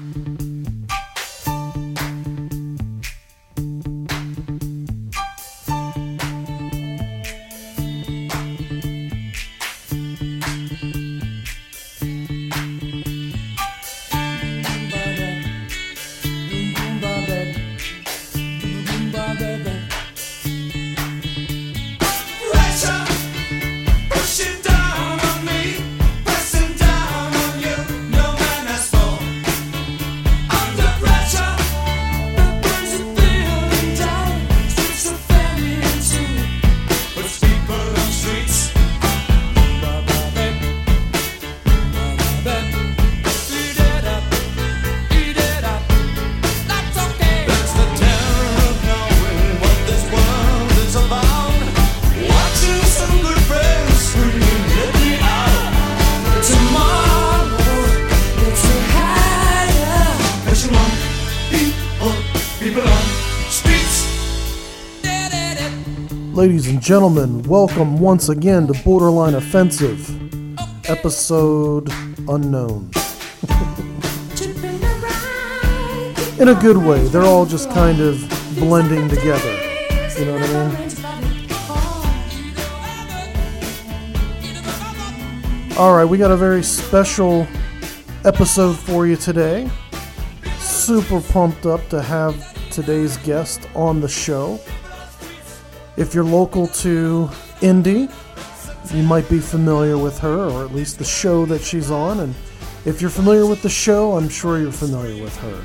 Pressure gentlemen, welcome once again to Borderline Offensive, episode unknown. In a good way, they're all just kind of blending together. You know what I mean? All right, we got a very special episode for you today. Super pumped up to have today's guest on the show. If you're local to Indy, you might be familiar with her, or at least the show that she's on. And if you're familiar with the show, I'm sure you're familiar with her.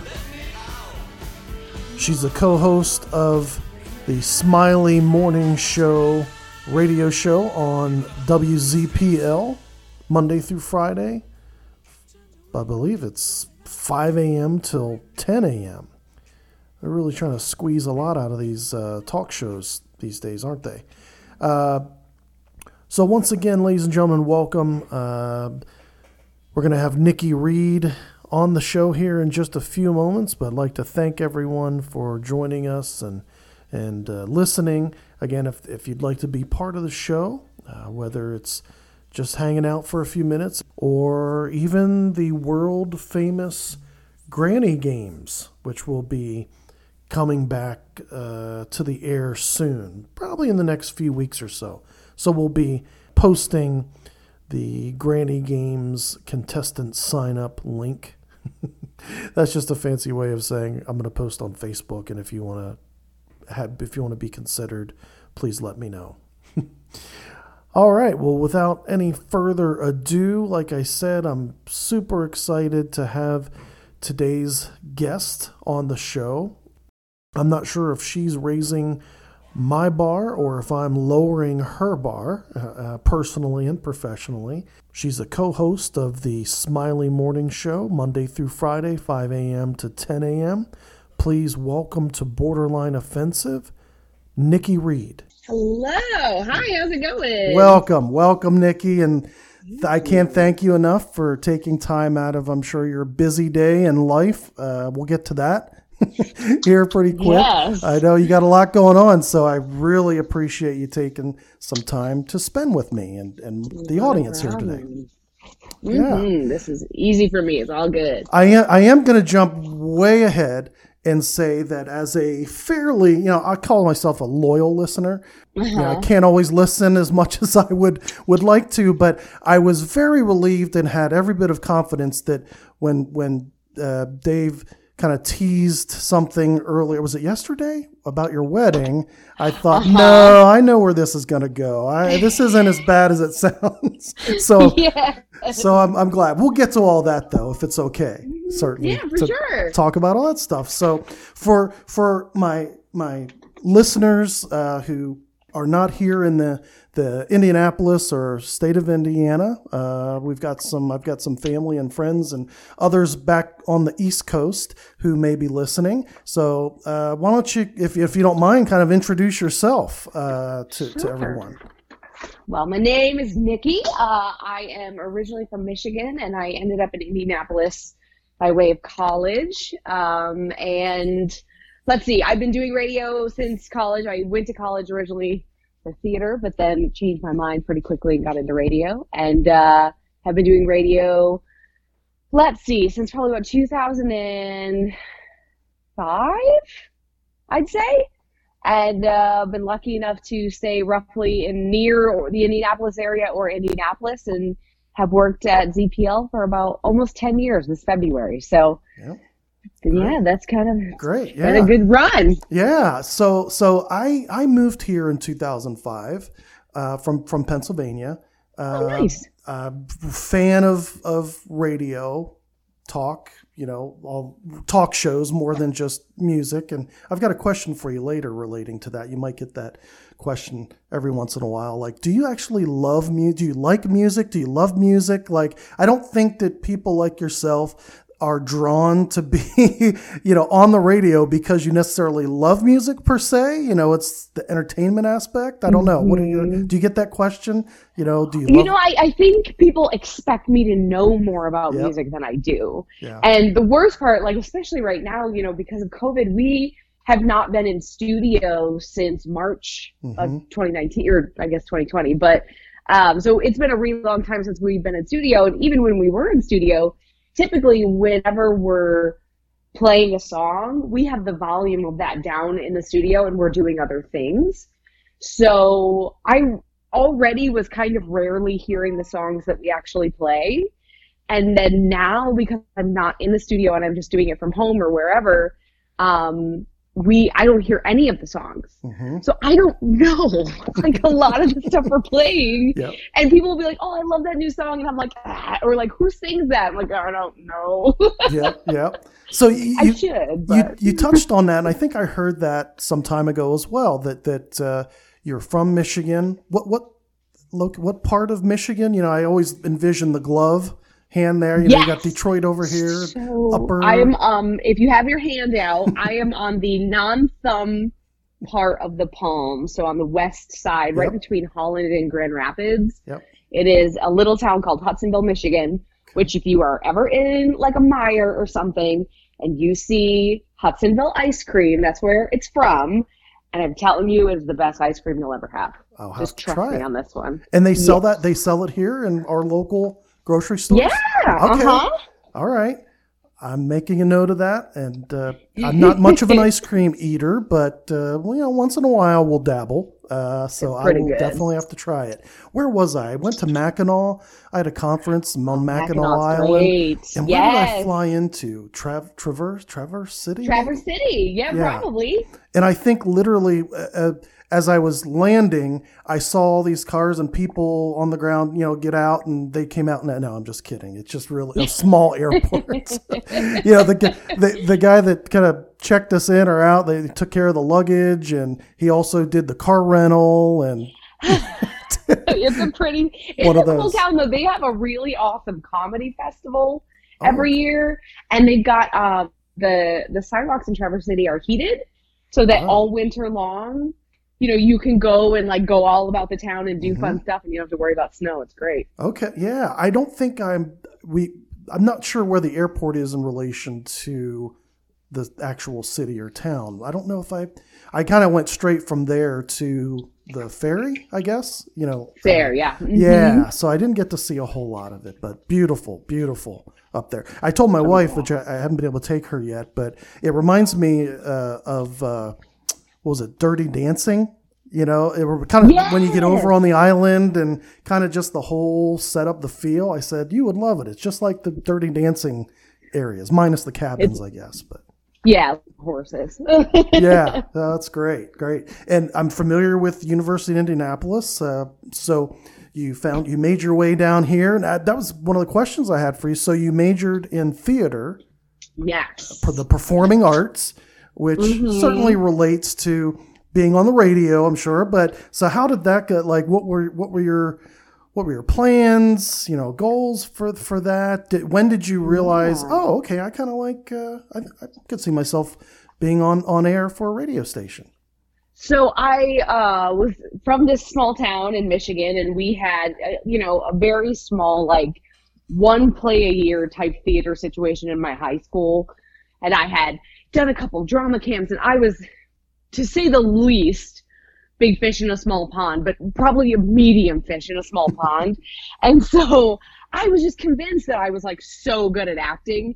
She's a co host of the Smiley Morning Show radio show on WZPL Monday through Friday. I believe it's 5 a.m. till 10 a.m. They're really trying to squeeze a lot out of these uh, talk shows these days, aren't they? Uh, so, once again, ladies and gentlemen, welcome. Uh, we're going to have Nikki Reed on the show here in just a few moments, but I'd like to thank everyone for joining us and and uh, listening. Again, if, if you'd like to be part of the show, uh, whether it's just hanging out for a few minutes or even the world famous Granny Games, which will be coming back uh, to the air soon, probably in the next few weeks or so. So we'll be posting the Granny Games contestant sign up link. That's just a fancy way of saying I'm going to post on Facebook, and if you want to have, if you want to be considered, please let me know. All right. Well, without any further ado, like I said, I'm super excited to have today's guest on the show. I'm not sure if she's raising my bar or if I'm lowering her bar uh, uh, personally and professionally. She's a co host of the Smiley Morning Show, Monday through Friday, 5 a.m. to 10 a.m. Please welcome to Borderline Offensive, Nikki Reed. Hello. Hi, how's it going? Welcome, welcome, Nikki. And th- I can't thank you enough for taking time out of, I'm sure, your busy day and life. Uh, we'll get to that here pretty quick. Yes. I know you got a lot going on, so I really appreciate you taking some time to spend with me and, and the audience here today. hmm This is easy for me. It's all good. I am, I am going to jump way ahead and say that as a fairly, you know, I call myself a loyal listener. You know, I can't always listen as much as I would would like to, but I was very relieved and had every bit of confidence that when when uh, Dave kind of teased something earlier, was it yesterday about your wedding? I thought, no, I know where this is going to go. I, this isn't as bad as it sounds. So Yeah. so I'm, I'm glad. We'll get to all that though, if it's okay. Certainly. Yeah, for to sure. Talk about all that stuff. So for for my my listeners uh, who are not here in the the Indianapolis or state of Indiana, uh, we've got some. I've got some family and friends and others back on the East Coast who may be listening. So uh, why don't you, if if you don't mind, kind of introduce yourself uh, to to everyone. Well, my name is Nikki. Uh, I am originally from Michigan, and I ended up in Indianapolis by way of college. Um, and let's see, I've been doing radio since college. I went to college originally theater, but then changed my mind pretty quickly and got into radio, and uh, have been doing radio let's see, since probably about 2005, I'd say. And uh, been lucky enough to stay roughly in near the Indianapolis area or Indianapolis and have worked at ZPL for about almost 10 years this February. So, Yep. Yeah, that's kind of Great. Yeah. a good run. Yeah. So so I I moved here in 2005 uh, from from Pennsylvania. Uh, Oh, nice. uh, fan of of radio talk. You know, all talk shows more than just music. And I've got a question for you later relating to that. You might get that question every once in a while. Like, do you actually love music? Do you like music? Do you love music? Like, I don't think that people like yourself are drawn to be, you know, on the radio because you necessarily love music per se. You know, it's the entertainment aspect. I don't know. What do you do? You get that question? You know, do you? You know, I, I think people expect me to know more about Yep. music than I do. Yeah. And the worst part, like, especially right now, you know, because of COVID, we have not been in studio since March of Mhm. 2019, or I guess 2020. But um, so it's been a really long time since we've been in studio. And even when we were in studio, typically, whenever we're playing a song, we have the volume of that down in the studio and we're doing other things. So I already was kind of rarely hearing the songs that we actually play. And then now, because I'm not in the studio and I'm just doing it from home or wherever, um, we I don't hear any of the songs. Mhm. So I don't know like a lot of the stuff we're playing. Yep. And people will be like, "Oh, I love that new song," and I'm like, ah, or like, "Who sings that?" I'm like, "I don't know." Yep. Yep. So you, I you, should, you, you touched on that, and I think I heard that some time ago as well. That that uh, you're from Michigan. What what look what part of Michigan? You know, I always envision the glove hand there. You know, you got Detroit over here. So upper- I am um if you have your hand out, I am on the non-thumb part of the palm, so on the west side, right between Holland and Grand Rapids. Yep. It is a little town called Hudsonville, Michigan, which if you are ever in like a Meijer or something and you see Hudsonville ice cream, that's where it's from. And I'm telling you, it's the best ice cream you'll ever have. I'll have Just to trust try me it. on this one. And they sell that. They sell it here in our local grocery stores. Yeah. Okay. Uh-huh. All right. I'm making a note of that, and uh, I'm not much of an ice cream eater, but uh, well, you know, once in a while we'll dabble. Uh, so I will good. definitely have to try it. Where was I? I went to Mackinac. I had a conference on Mackinac Island. great. And where did I fly into? Trav- Traverse, Traverse City. Traverse City. Yeah, Yeah. probably. And I think literally, uh, uh, as I was landing, I saw all these cars and people on the ground, you know, get out and they came out. And no, I'm just kidding. It's just really a small airport. you know, the, the, the guy that kind of checked us in or out, they took care of the luggage and he also did the car rental. And it's a pretty it's One a of cool those. town though. They have a really awesome comedy festival Oh. every year, and they've got uh, the the sidewalks in Traverse City are heated, so that Oh. all winter long, you know, you can go and like go all about the town and do Mm-hmm. fun stuff, and you don't have to worry about snow. It's great. okay, yeah, I don't think I'm, we, I'm not sure where the airport is in relation to the actual city or town. I don't know if I, I kind of went straight from there to the ferry, I guess, you know. Fair, yeah. Mhm. Yeah, so I didn't get to see a whole lot of it, but beautiful, beautiful up there. I told my wife, which I, I haven't been able to take her yet, but it reminds me uh, of uh, what was it, Dirty Dancing? You know, it were kind of when you get over on the island and kind of just the whole setup, the feel. I said you would love it. It's just like the Dirty Dancing areas, minus the cabins, I guess, but. Yeah, horses. yeah, that's great, great. And I'm familiar with University of Indianapolis. Uh, so you found you made your way down here, and that, that was one of the questions I had for you. So you majored in theater yes. for the performing arts, which certainly relates to being on the radio, I'm sure. But so how did that go? Like, what were what were your what were your plans? You know, goals for for that? Did, when did you realize? Oh, okay, I kind of like. Uh, I, I could see myself being on on air for a radio station. So I uh, was from this small town in Michigan, and we had, uh, you know, a very small, like one play a year type theater situation in my high school, and I had done a couple drama camps, and I was, to say the least, big fish in a small pond, but probably a medium fish in a small pond, and so I was just convinced that I was like so good at acting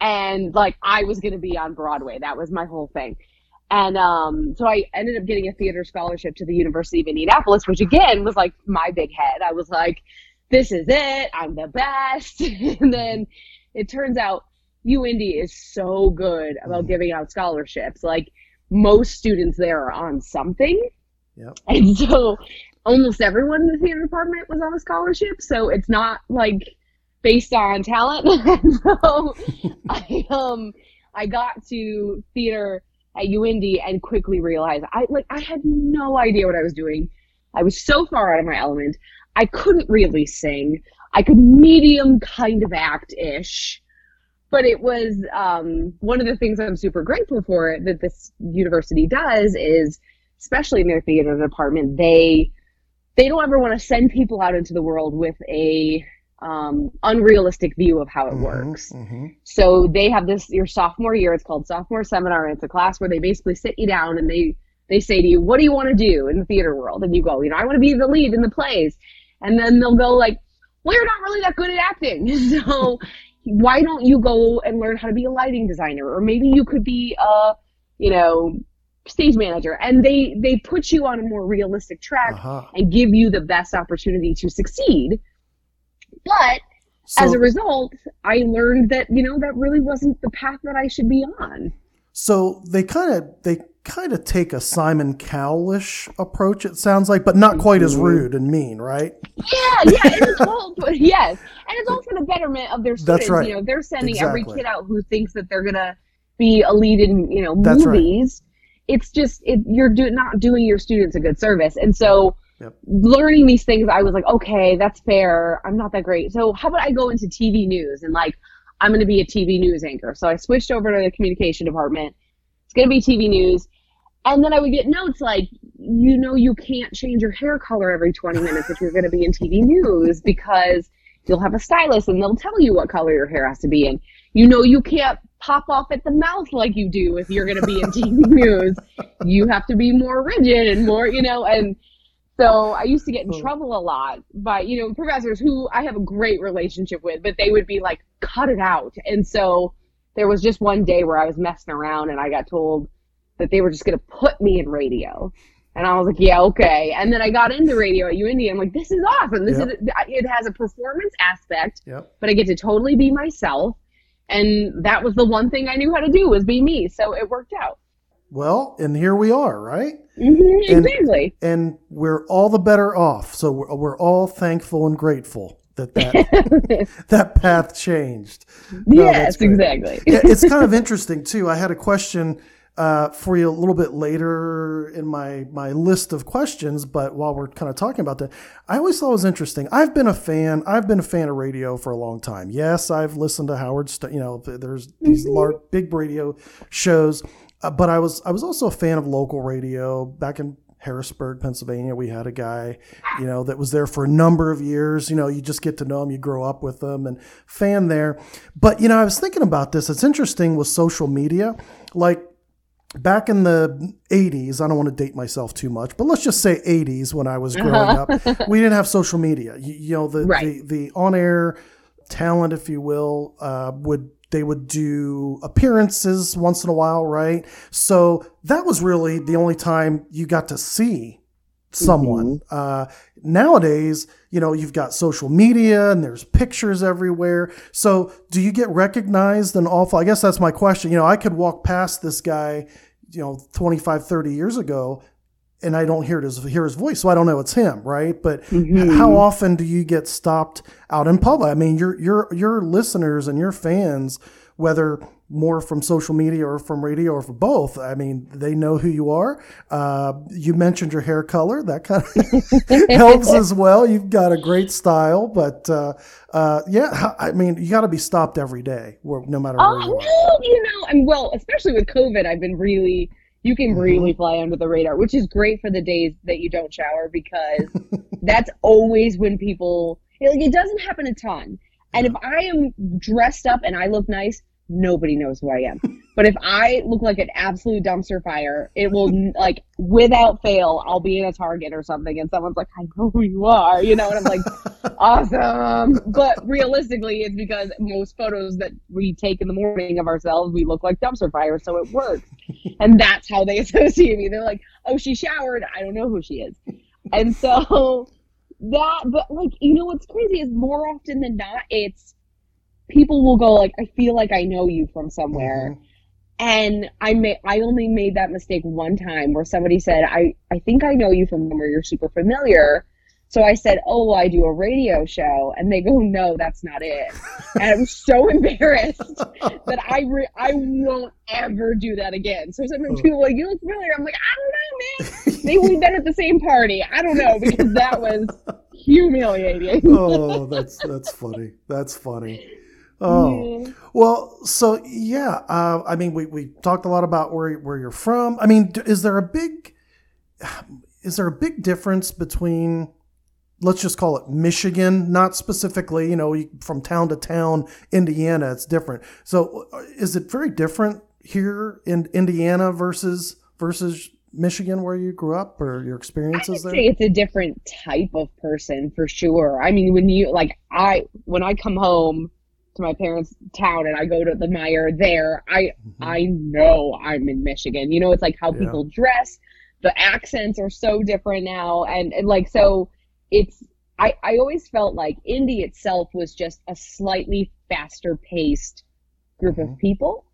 and like I was going to be on Broadway. That was my whole thing. And um, so I ended up getting a theater scholarship to the University of Indianapolis, which again was like my big head. I was like, this is it. I'm the best. and then it turns out UIndy is so good about giving out scholarships. Like most students there are on something. Yep. And so almost everyone in the theater department was on a scholarship. So it's not like based on talent. So I um I got to theater at UIndy and quickly realized I like I had no idea what I was doing. I was so far out of my element. I couldn't really sing. I could medium kind of act ish. But it was um, one of the things I'm super grateful for that this university does is, especially in their theater department, they they don't ever want to send people out into the world with a um, unrealistic view of how it works. hmm So they have this your sophomore year. It's called sophomore seminar. And it's a class where they basically sit you down and they they say to you, "What do you want to do in the theater world?" And you go, "You know, I want to be the lead in the plays." And then they'll go like, "Well, you're not really that good at acting, so why don't you go and learn how to be a lighting designer, or maybe you could be a, you know." stage manager and they they put you on a more realistic track Uh-huh. and give you the best opportunity to succeed but So, as a result, I learned that you know that really wasn't the path that I should be on. so they kind of they kind of take a Simon Cowell-ish approach. It sounds like, but not quite as Mm-hmm. rude and mean, right? Yeah, yeah, it's all, yes, and it's all for the betterment of their students. That's right. You know, they're sending every kid out who thinks that they're gonna be a lead in you know That's right. movies. It's just it, you're do, not doing your students a good service, and so. Yep. Learning these things, I was like, okay, that's fair. I'm not that great. So, how about I go into TV news and like, I'm going to be a TV news anchor. So, I switched over to the communication department. It's going to be TV news. And then I would get notes like, you know, you can't change your hair color every 20 minutes if you're going to be in TV news because you'll have a stylist and they'll tell you what color your hair has to be in. You know, you can't pop off at the mouth like you do if you're going to be in TV news. You have to be more rigid and more, you know, and so I used to get in hmm. trouble a lot by, you know, professors who I have a great relationship with, but they would be like, cut it out. And so there was just one day where I was messing around and I got told that they were just going to put me in radio. And I was like, yeah, okay. And then I got into radio at UIndy. I'm like, this is awesome. This Yep. is, it has a performance aspect, Yep. but I get to totally be myself. And that was the one thing I knew how to do was be me. So it worked out. Well, and here we are, right? hmm And- exactly. And we're all the better off. So we're, we're all thankful and grateful that that, that path changed. No, yes, exactly. It's kind of interesting too. I had a question uh, for you a little bit later in my my list of questions, but while we're kind of talking about that, I always thought it was interesting. I've been a fan. I've been a fan of radio for a long time. Yes, I've listened to Howard. St- you know, there's these large, big radio shows, uh, but I was I was also a fan of local radio back in. Harrisburg, Pennsylvania, we had a guy, you know, that was there for a number of years. You know, you just get to know him, you grow up with them, and fan there. But you know, I was thinking about this. It's interesting with social media, like back in the 80s i don't want to date myself too much but let's just say 80s when i was growing up we didn't have social media. You, you know the, Right. the the on-air talent if you will uh, would they would do appearances once in a while right? So that was really the only time you got to see someone. Uh, nowadays you know you've got social media and there's pictures everywhere. So do you get recognized and awful? I guess that's my question. You know i could walk past this guy you know 25 30 years ago and i don't hear his hear his voice so i don't know it's him right? But mm-hmm. how often do you get stopped out in public? I mean your your your listeners and your fans whether more from social media or from radio or for both. I mean they know who you are. Uh, you mentioned your hair color. That kind of helps as well. You've got a great style but uh, uh, yeah i mean you got to be stopped every day where, no matter where Oh you are. no, you know, and well, especially with COVID, I've been really you can Mm-hmm. really fly under the radar, which is great for the days that you don't shower because that's always when people like it doesn't happen a ton. And if I am dressed up and I look nice, nobody knows who I am. But if I look like an absolute dumpster fire, it will like without fail, I'll be in a Target or something, and someone's like, "I know who you are," you know, and I'm like, "Awesome!" But realistically, it's because most photos that we take in the morning of ourselves, we look like dumpster fires, so it works, and that's how they associate me. They're like, "Oh, she showered. I don't know who she is," and so that. But like, you know, what's crazy is more often than not, it's people will go like, "I feel like I know you from somewhere." Mm-hmm. And I made I only made that mistake one time where somebody said, I, I think I know you from somewhere you're super familiar. So I said, Oh, I do a radio show. And they go, No, that's not it. and I was so embarrassed that I re- I won't ever do that again. So sometimes people are like, You look familiar. I'm like, I don't know, man. Maybe we've been at the same party. I don't know, because that was humiliating. oh, that's that's funny. That's funny. Oh, well, so yeah. Uh, I mean, we, we talked a lot about where where you're from. I mean, is there a big is there a big difference between let's just call it Michigan, not specifically, you know, from town to town, Indiana, it's different. So, uh, is it very different here in Indiana versus versus Michigan, where you grew up, or your I would experiences there? say it's a different type of person for sure. I mean, when you like, I when I come home to my parents' town and I go to the Meijer there, I I know I'm in Michigan. You know, it's like how Mm-hmm. Yeah. people dress, the accents are so different now, and, and like so, it's I I always felt like Indy itself was just a slightly faster paced group Mhm. of people.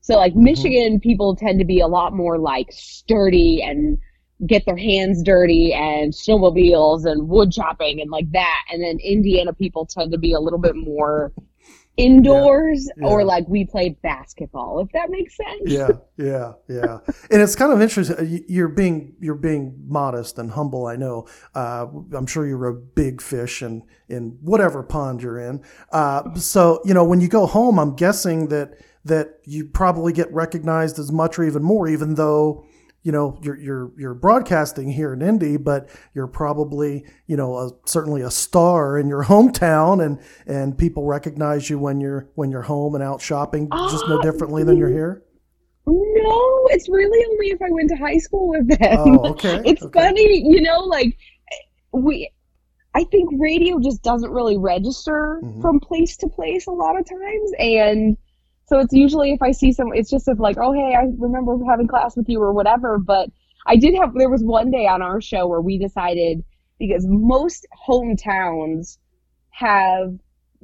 So like Michigan people tend to be a lot more like sturdy and get their hands dirty and snowmobiles and wood chopping and like that. And then Indiana people tend to be a little bit more indoors Yeah, or like we play basketball, if that makes sense. yeah, yeah, yeah. And it's kind of interesting. You- You're being you're being modest and humble. I know. Uh, I'm sure you're a big fish in in whatever pond you're in. Uh, so you know when you go home, I'm guessing that that you probably get recognized as much or even more, even though. You know, you're you're you're broadcasting here in Indy, but you're probably you know a, certainly a star in your hometown, and and people recognize you when you're when you're home and out shopping, just no Ah, differently than you're here. No, it's really only if I went to high school with them. Oh, okay. it's okay. funny, you know, like we I think radio just doesn't really register Mhm. from place to place a lot of times and so it's usually if I see some it's just if like, oh hey, I remember having class with you or whatever, but I did have there was one day on our show where we decided because most hometowns have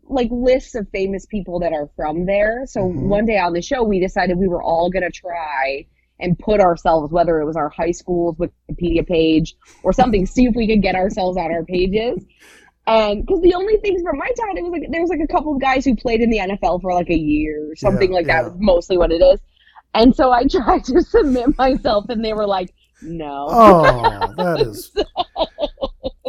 like lists of famous people that are from there. So Mhm. one day on the show we decided we were all going to try and put ourselves, whether it was our high school's Wikipedia page or something, see if we could get ourselves on our pages. Um, and because the only things from my town, it was like there was like a couple of guys who played in the NFL for like a year or something Yeah, like that. Was mostly what it is. And so I tried to submit myself, and they were like, "No, Oh, that is.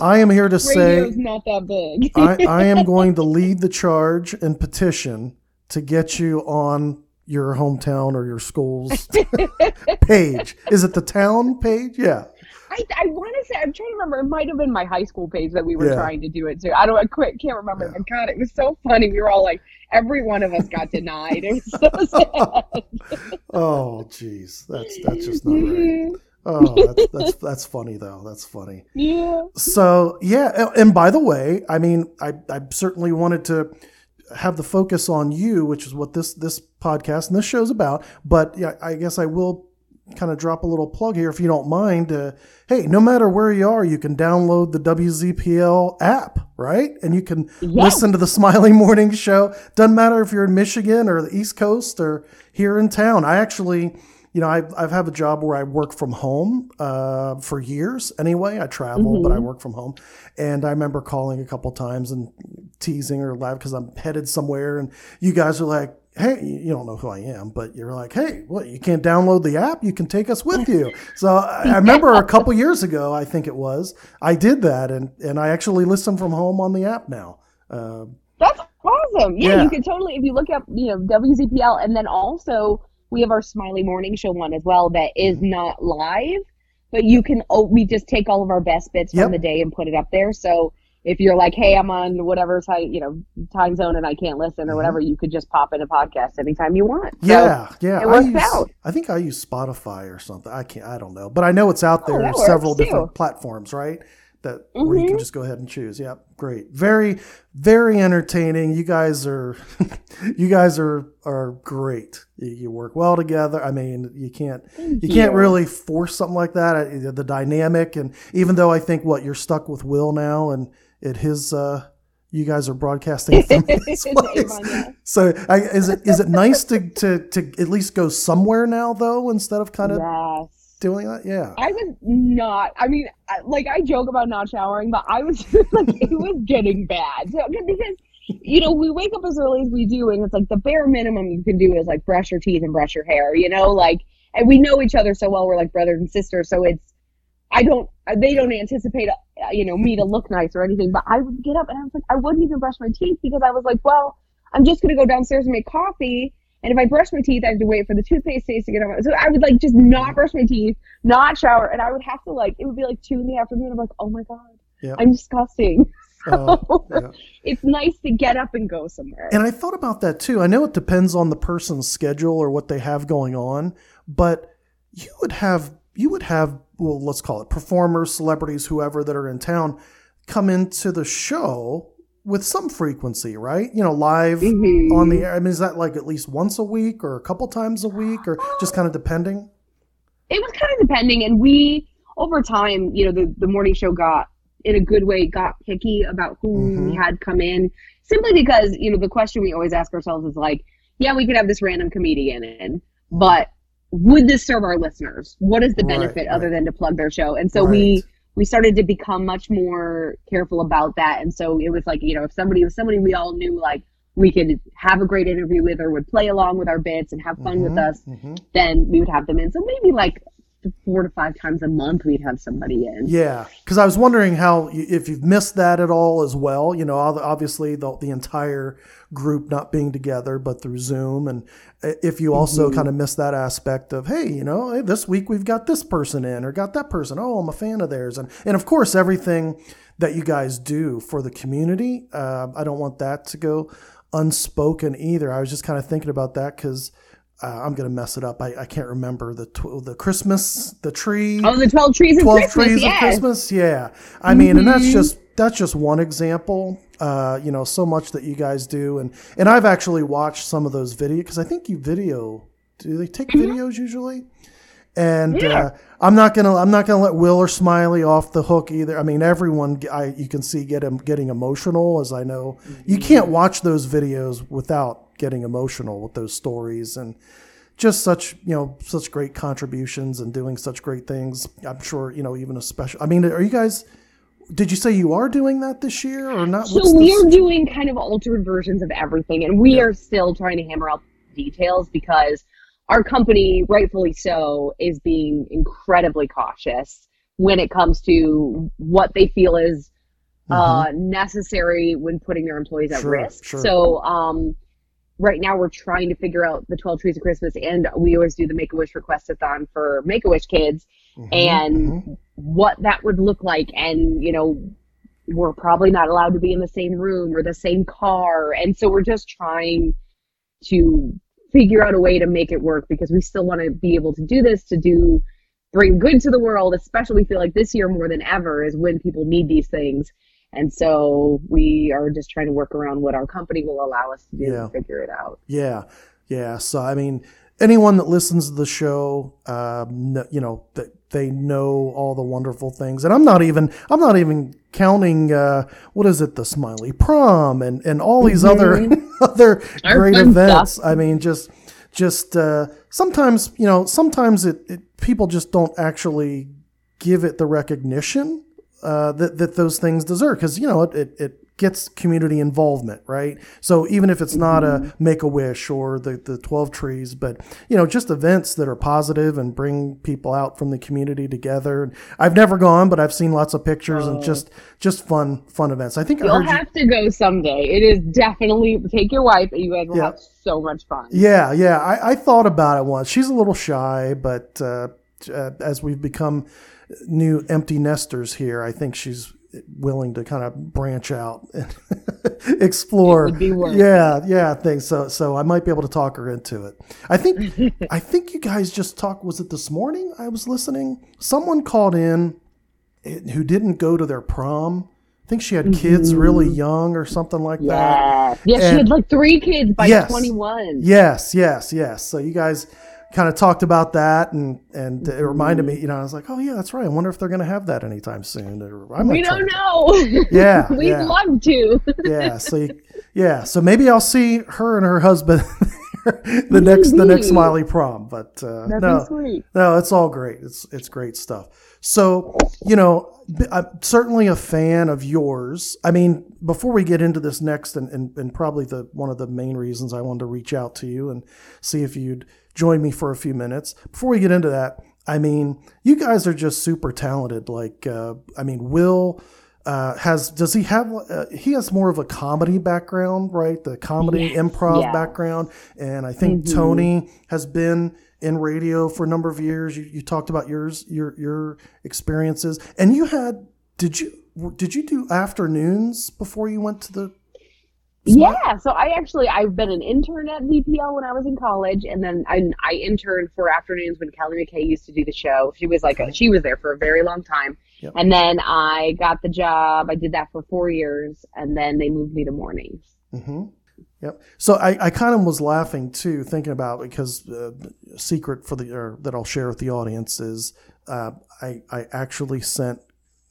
I am here to say not that big." I, I am going to lead the charge and petition to get you on your hometown or your school's page. Is it the town page? Yeah. I, I want to say I'm trying to remember. It might have been my high school page that we were Yeah. trying to do it to. I don't. I quit, can't remember. Yeah. But God, it was so funny. We were all like, every one of us got denied. It was so sad. Oh, jeez, that's that's just not right. Mhm. Oh, that's that's that's funny though. That's funny. yeah. So yeah, and by the way, I mean, I, I certainly wanted to have the focus on you, which is what this this podcast and this show's about. But yeah, I guess I will kind of drop a little plug here if you don't mind. Uh, hey, no matter where you are, you can download the WZPL app, right? And you can Yeah. listen to the Smiley Morning Show. Doesn't matter if you're in Michigan or the East Coast or here in town. I actually you know, I've, I've had a job where I work from home uh, for years anyway. I travel, but I work from home. And I remember calling a couple times and teasing or laugh because I'm headed somewhere. And you guys are like, hey, you don't know who I am, but you're like, hey, what, you can't download the app? You can take us with you. So I, I remember a couple years ago, I think it was, I did that. And, and I actually listen from home on the app now. Uh, That's awesome. Yeah, Yeah. you can totally if you look up, you know, WZPL and then also we have our Smiley Morning Show one as well that is Mm-hmm. not live, but you can oh we just take all of our best bits from the day and put it up there. So if you're like, hey, I'm on whatever time, you know, time zone and I can't listen or whatever, you could just pop in a podcast anytime you want. So, Mm-hmm. Yeah, yeah. it I works use, out. I think I use Spotify or something. I can't. I don't know, but I know it's out there. Oh, several different too. platforms, right? That where you can Mhm. just go ahead and choose. Yeah, great. Very, very entertaining. You guys are, you guys are are great. You, you work well together. I mean, you can't you, can't you. really force something like that. Uh, The dynamic, and even though I think what you're stuck with Will now, and at his. uh you guys are broadcasting from his place. Avon, yeah. So I, is it is it nice to, to to at least go somewhere now though instead of kind of Yes. doing that? Yeah. I was not. I mean, like I joke about not showering, but I was like, it was getting bad. So because you know we wake up as early as we do, and it's like the bare minimum you can do is like brush your teeth and brush your hair. You know, like, and we know each other so well. We're like brothers and sisters, so it's. I don't. They don't anticipate, uh, you know, me to look nice or anything. But I would get up and I was like, I wouldn't even brush my teeth because I was like, well, I'm just gonna go downstairs and make coffee. And if I brush my teeth, I have to wait for the toothpaste taste to get on. So I would like just not brush my teeth, not shower, and I would have to like it would be like two in the afternoon. I'm like, oh my god, Yeah. I'm disgusting. Oh, yeah. It's nice to get up and go somewhere. And I thought about that too. I know it depends on the person's schedule or what they have going on, but you would have you would have well, let's call it performers, celebrities, whoever that are in town come into the show with some frequency, right? You know, live Mhm. on the air. I mean, is that like at least once a week or a couple times a week or just kind of depending? it was kind of depending and we over time you know the, the morning show got in a good way got picky about who we Mhm. had come in simply because you know the question we always ask ourselves is like yeah we could have this random comedian in but would this serve our listeners what is the Right, benefit other right. than to plug their show and so we Right. we started to become much more careful about that and so it was like you know if somebody was somebody we all knew like we could have a great interview with or would play along with our bits and have fun with Mhm, us mhm. then we would have them in. So maybe like four to five times a month we'd have somebody in. Yeah, because I was wondering how if you've missed that at all as well. You know, obviously the the entire group not being together, but through Zoom, and if you also kind of miss that aspect of, hey, you know, hey, this week we've got this person in or got that person. Oh, I'm a fan of theirs, and and of course everything that you guys do for the community. Uh, I don't want that to go unspoken either. I was just kind of thinking about that because. Uh, I'm gonna mess it up. I, I can't remember the tw- the Christmas the tree. Oh, the twelve trees of 12 Christmas. trees yes. of Christmas. Yeah. I mean, and that's Mhm. just that's just one example. Uh, you know, so much that you guys do, and and I've actually watched some of those videos because I think you video. Do they take videos usually? And Mm-hmm. Yeah. uh, I'm not gonna I'm not gonna let Will or Smiley off the hook either. I mean, everyone I you can see get him getting emotional, as I know you can't watch those videos without getting emotional with those stories and just such you know such great contributions and doing such great things. I'm sure you know even a special. I mean, are you guys? Did you say you are doing that this year or not? What's So we this- are doing kind of altered versions of everything, and we are still trying to hammer out details because our company, rightfully so, is being incredibly cautious when it comes to what they feel is uh, necessary when putting their employees at Mm-hmm. Sure, risk. sure. So, um, right now we're trying to figure out the 12 trees of Christmas, and we always do the Make a Wish requestathon for Make a Wish kids, Mhm, and mhm. what that would look like. And, you know, we're probably not allowed to be in the same room or the same car. And so we're just trying to figure out a way to make it work because we still want to be able to do this to do bring good to the world especially we feel like this year more than ever is when people need these things and so we are just trying to work around what our company will allow us to do Yeah. and figure it out Yeah, yeah. So I mean, anyone that listens to the show, um, you know, that they know all the wonderful things, and I'm not even I'm not even counting uh, what is it, the Smiley Prom, and and all these other other Our great events. stuff. I mean, just just uh, sometimes you know sometimes it, it people just don't actually give it the recognition uh, that that those things deserve because you know it, it it gets community involvement, right? So even if it's not a Make a Wish or the the Twelve Trees, but you know just events that are positive and bring people out from the community together. I've never gone, but I've seen lots of pictures and just just fun fun events. I think I you'll you. have to go someday it is definitely take your wife and you guys will Yeah. have so much fun Yeah, yeah. I, I thought about it once. She's a little shy, but uh, uh, as we've become new empty nesters here, I think she's willing to kind of branch out and explore. It would be yeah, yeah, I think so. So I might be able to talk her into it. I think I think you guys just talked. Was it this morning? I was listening. Someone called in who didn't go to their prom. I think she had mm-hmm. kids really young or something like that. Yeah. Yeah, she had like three kids by Yes. 21. Yes, yes, yes. So you guys kind of talked about that, and and it reminded me. You know, I was like, oh yeah, that's right. I wonder if they're going to have that anytime soon. Or I might We don't know. Yeah, We'd yeah. love to. Yeah. So you, yeah. So maybe I'll see her and her husband the next the next Smiley prom. But uh, no, sweet. no, it's all great. It's it's great stuff. So you know, I'm certainly a fan of yours. I mean, before we get into this next, and, and, and probably the one of the main reasons I wanted to reach out to you and see if you'd join me for a few minutes. Before we get into that, I mean, you guys are just super talented. Like, uh, I mean, Will. Uh, has does he have uh, he has more of a comedy background right the comedy Yes, improv yeah. background and i think Mhm. tony has been in radio for a number of years you, you talked about yours your your experiences and you had did you did you do afternoons before you went to the Yeah, so I actually I've been an intern at ZPL when I was in college, and then I I interned for afternoons when Kelly McKay used to do the show. She was like Okay. she was there for a very long time, Yep. and then I got the job. I did that for four years, and then they moved me to mornings. hmm Yep. So I, I kind of was laughing too, thinking about because uh, secret for the or that I'll share with the audience is uh, I I actually sent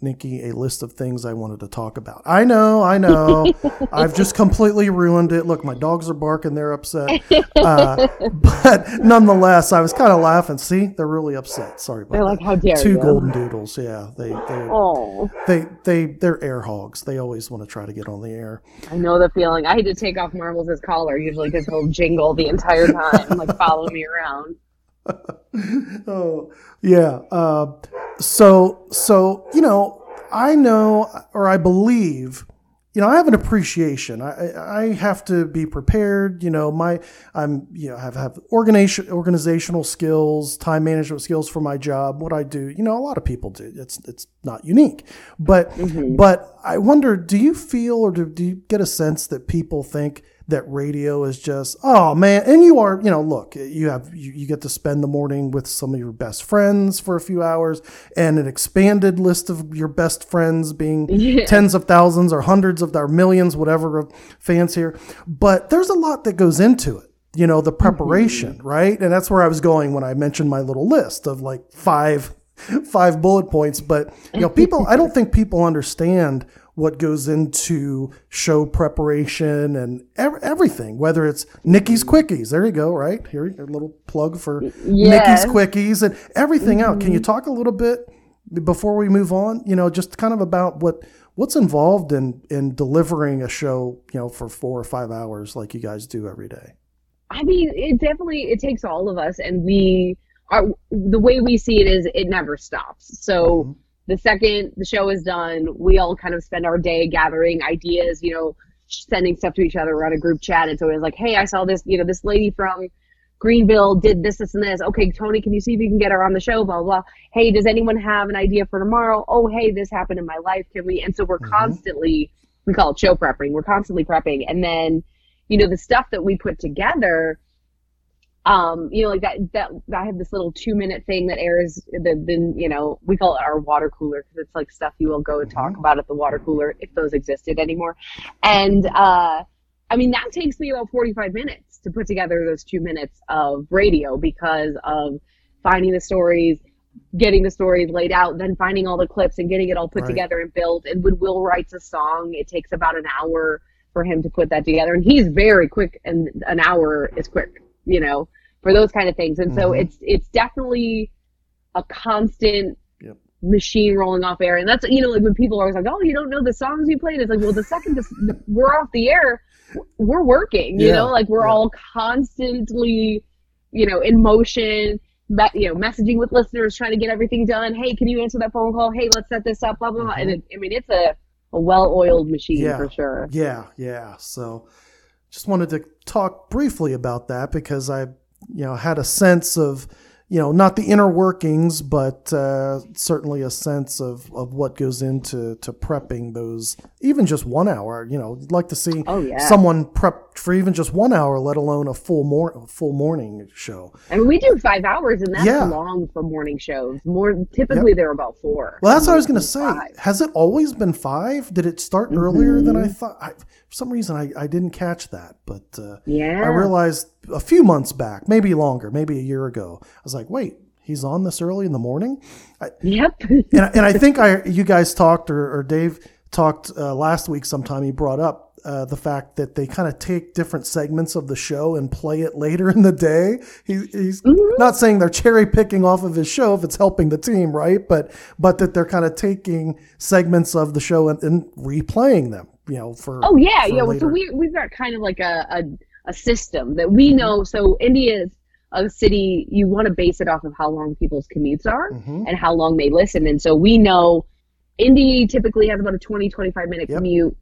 Nikki a list of things I wanted to talk about. I know, I know, I've just completely ruined it. Look, my dogs are barking; they're upset. Uh, but nonetheless, I was kind of laughing. See, they're really upset. Sorry about They're that. like, "How dare Two you?" golden doodles. Yeah, they they Oh, they they they're air hogs. They always want to try to get on the air. I know the feeling. I had to take off Marbles' collar usually because he'll jingle the entire time, like follow me around. oh yeah uh, so so you know i know or i believe you know i have an appreciation. I i have to be prepared you know my i'm you know have have organization organizational skills time management skills for my job what i do. You know a lot of people do. It's it's not unique. But but i wonder do you feel or do, do you get a sense that people think that radio is just oh man and you are you know look you have you, you get to spend the morning with some of your best friends for a few hours and an expanded list of your best friends being Yeah. tens of thousands or hundreds of or millions whatever of fans here. But there's a lot that goes into it you know the mm-hmm. preparation right? And that's where i was going when i mentioned my little list of like five five bullet points. But you know people i don't think people understand what goes into show preparation and ev- everything whether it's nikki's quickies. There you go right? Here a little plug for Yes. nikki's quickies and everything out. Can you mm-hmm. talk a little bit before we move on? You know just kind of about what what's involved in in delivering a show you know for four or five hours like you guys do every day? I mean, it definitely it takes all of us, and we are the way we see it is it never stops. So mm-hmm. The second the show is done, we all kind of spend our day gathering ideas, you know, sending stuff to each other. We're on a group chat. It's always like, hey, I saw this, you know, this lady from Greenville did this, this, and this. Okay, Tony, can you see if you can get her on the show? Blah, blah. Hey, does anyone have an idea for tomorrow? Oh, hey, this happened in my life. Can we? And so we're Mhm. constantly, we call it show prepping. We're constantly prepping. And then, you know, the stuff that we put together, um, you know, like that, that, I have this little two minute thing that airs, the, then, you know, we call it our water cooler because it's like stuff you will go and talk about at the water cooler if those existed anymore. And, uh, I mean, that takes me about 45 minutes to put together those two minutes of radio because of finding the stories, getting the stories laid out, then finding all the clips and getting it all put Right. together and built. And when Will writes a song, it takes about an hour for him to put that together. And he's very quick, and an hour is quick, you know, for those kind of things. And so Mhm. it's it's definitely a constant Yep. machine rolling off air. And that's you know like when people are always like, oh, you don't know the songs you played. It's like, well, the second this, we're off the air, we're working. You Yeah, know, like we're yeah. all constantly, you know, in motion. Me- you know, messaging with listeners, trying to get everything done. Hey, can you answer that phone call? Hey, let's set this up. Blah blah blah. And it, I mean, it's a, a well-oiled machine Mm-hmm. Yeah. for sure. Yeah, yeah. So just wanted to talk briefly about that because I, you know, had a sense of, you know, not the inner workings, but uh, certainly a sense of, of what goes into to prepping those, even just one hour. You know, I'd like to see Oh, yeah. someone prep for even just one hour, let alone a full mor- full morning show. I mean, we do five hours, and that's Yeah. long for morning shows. More typically, they're about four. Well, that's what I was going to say. Five. Has it always been five? Did it start earlier than Mm-hmm. I thought? I, for some reason, I, I didn't catch that, but uh, Yeah. I realized a few months back, maybe longer, maybe a year ago. I was like, wait, he's on this early in the morning, I, Yep. and, I- and I think I you guys talked or, or Dave talked uh, last week. Sometime he brought up. Uh, the fact that they kind of take different segments of the show and play it later in the day. He, he's not saying they're cherry picking off of his show if it's helping the team, right? But but that they're kind of taking segments of the show and, and replaying them, you know, for Oh yeah, for yeah. So we we've got kind of like a, a system that we know. So Indy is a city. You want to base it off of how long people's commutes are Mhm. and how long they listen. And so we know Indy typically has about a 20, 25 minute Yep. commute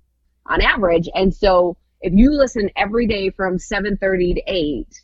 on average. And so if you listen every day from 7.30 to 8,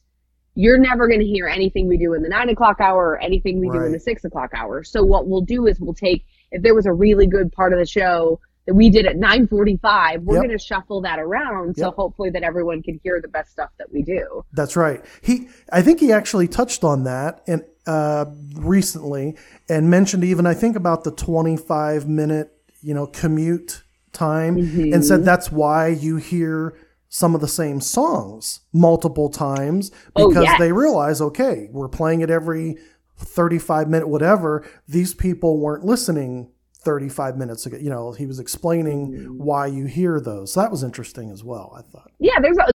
you're never going to hear anything we do in the 9 o'clock hour or anything we do in the 6 o'clock hour. So what we'll do is we'll take, if there was a really good part of the show that we did at 9.45, we're Yep. going to shuffle that around. So Yep. hopefully that everyone can hear the best stuff that we do. That's right. He, I think he actually touched on that and uh, recently, and mentioned even I think about the 25 minute, you know, commute time, and said that's why you hear some of the same songs multiple times Oh, because yes. they realize, okay, we're playing it every 35 minute whatever. These people weren't listening 35 minutes ago. You know, he was explaining why you hear those. So that was interesting as well. I thought. Yeah, there's a.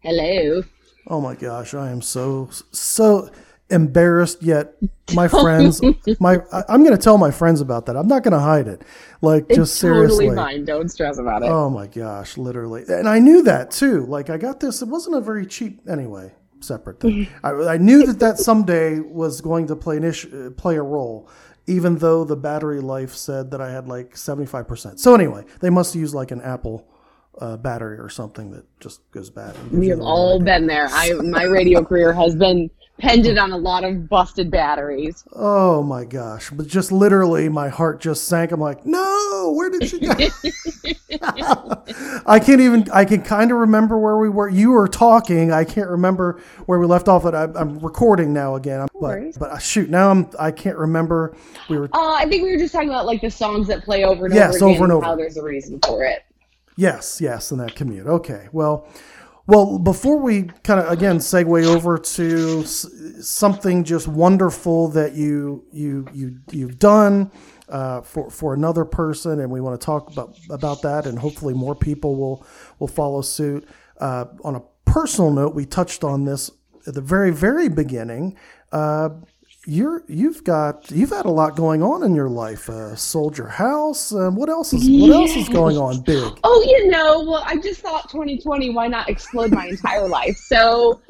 Hello. Oh my gosh, I am so so embarrassed yet my friends my I, I'm going to tell my friends about that. I'm not going to hide it. Like It's just seriously. totally fine. Don't stress about it. Oh my gosh, literally. And I knew that too. Like I got this it wasn't a very cheap anyway, separate thing. I, I knew that that someday was going to play an issue, uh, play a role even though the battery life said that I had like 75%. So anyway, they must use like an Apple uh, battery or something that just goes bad. We have all been there. I my radio career has been pended on a lot of busted batteries. Oh my gosh. But just literally my heart just sank. I'm like, no, where did she go? I can't even, I can kind of remember where we were. You were talking. I can't remember where we left off. But I'm, I'm recording now again. But, but uh, shoot, now I'm, I can't remember. We were, Uh, I think we were just talking about like the songs that play over and Yes, over again. over and over. How there's a reason for it. yes, yes, in that commute. Okay. Well, well, before we kind of again segue over to something just wonderful that you you you you've done uh, for for another person, and we want to talk about about that, and hopefully more people will will follow suit. Uh, on a personal note, we touched on this at the very very beginning. Uh, you're you've got you've had a lot going on in your life. Uh, sold your house. Uh, what else is what else is going on big? Oh, you know, well, I just thought 2020. Why not explode my entire life? So,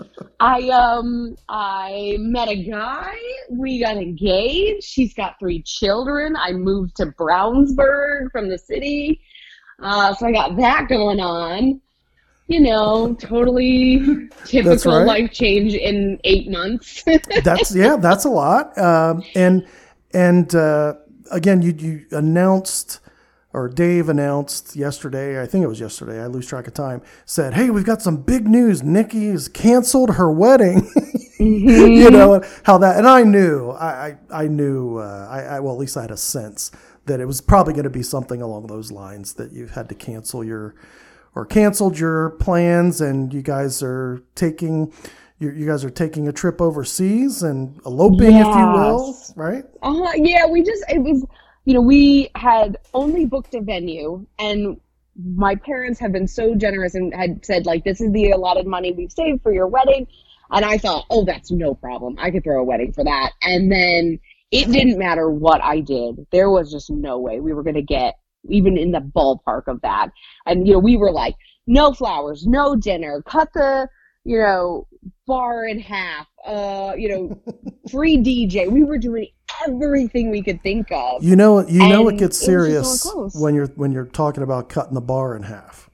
I um, I met a guy. We got engaged. He's got three children. I moved to Brownsburg from the city. Uh, so I got that going on. You know, totally typical right. life change in eight months. that's yeah, that's a lot. Um, and and uh, again, you you announced or Dave announced yesterday. I think it was yesterday. I lose track of time. Said, "Hey, we've got some big news. Nikki has canceled her wedding." you know how that, and I knew, I I, I knew, uh, I, I well at least I had a sense that it was probably going to be something along those lines that you had to cancel your or canceled your plans and you guys are taking you, you guys are taking a trip overseas and eloping if you will right? Uh, yeah, we just it was you know we had only booked a venue and my parents have been so generous and had said like this is the allotted money we've saved for your wedding. And I thought oh that's no problem. I could throw a wedding for that. And then it didn't matter what I did. There was just no way we were going to get even in the ballpark of that and you know we were like no flowers no dinner cut the you know bar in half uh you know free DJ. We were doing everything we could think of. you know you know it gets it serious close. when you're when you're talking about cutting the bar in half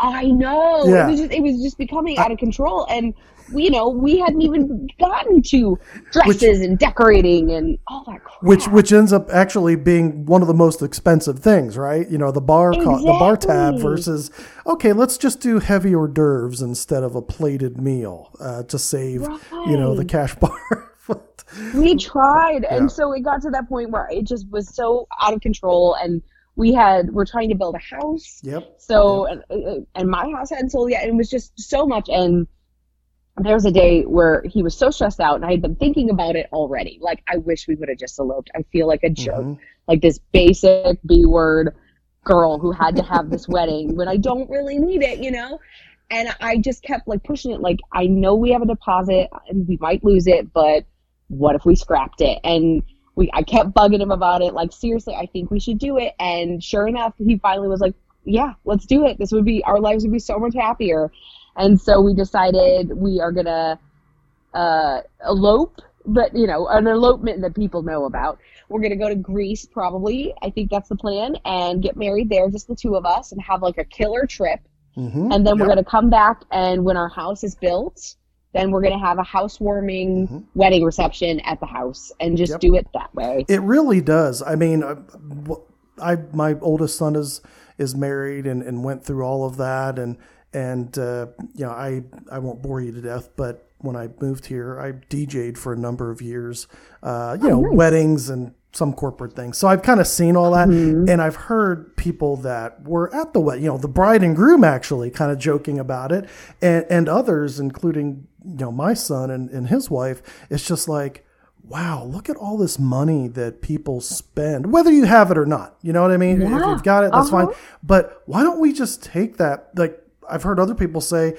I know. Yeah. It was just it was just becoming out of control. And you know, we hadn't even gotten to dresses and decorating and all that crap. which which ends up actually being one of the most expensive things, right? You know, the bar co- the bar tab versus okay, let's just do heavy hors d'oeuvres instead of a plated meal uh, to save you know the cash bar. We tried Yeah. and so it got to that point where it just was so out of control and we had we're trying to build a house yep. so and, uh, and my house hadn't sold yet and it was just so much and there was a day where he was so stressed out and i had been thinking about it already. Like i wish we would have just eloped. I feel like a jerk. Mhm. like this basic b word girl who had to have this wedding when i don't really need it you know? And i just kept like pushing it. Like i know we have a deposit and we might lose it but what if we scrapped it? And we i kept bugging him about it. Like seriously i think we should do it. And sure enough he finally was like yeah let's do it. This would be our lives would be so much happier and so we decided we are gonna uh elope but you know an elopement that people know about we're gonna go to greece probably i think that's the plan and get married there just the two of us and have like a killer trip Mhm. and then we're to come back and when our house is built then we're going to have a housewarming Mhm. wedding reception at the house and just Yep. do it that way It really does. I mean, I, I my oldest son is is married and, and went through all of that, and and uh, you know, I I won't bore you to death, but when I moved here, I DJ'd for a number of years, uh, you know, nice. weddings and some corporate things. So I've kind of seen all that, Mm-hmm. and I've heard people that were at the wedding, you know, the bride and groom actually kind of joking about it, and and others, including you know my son and, and his wife. It's just like wow, look at all this money that people spend, whether you have it or not. You know what I mean? If you've got it, that's Uh-huh. fine. But why don't we just take that? Like, I've heard other people say,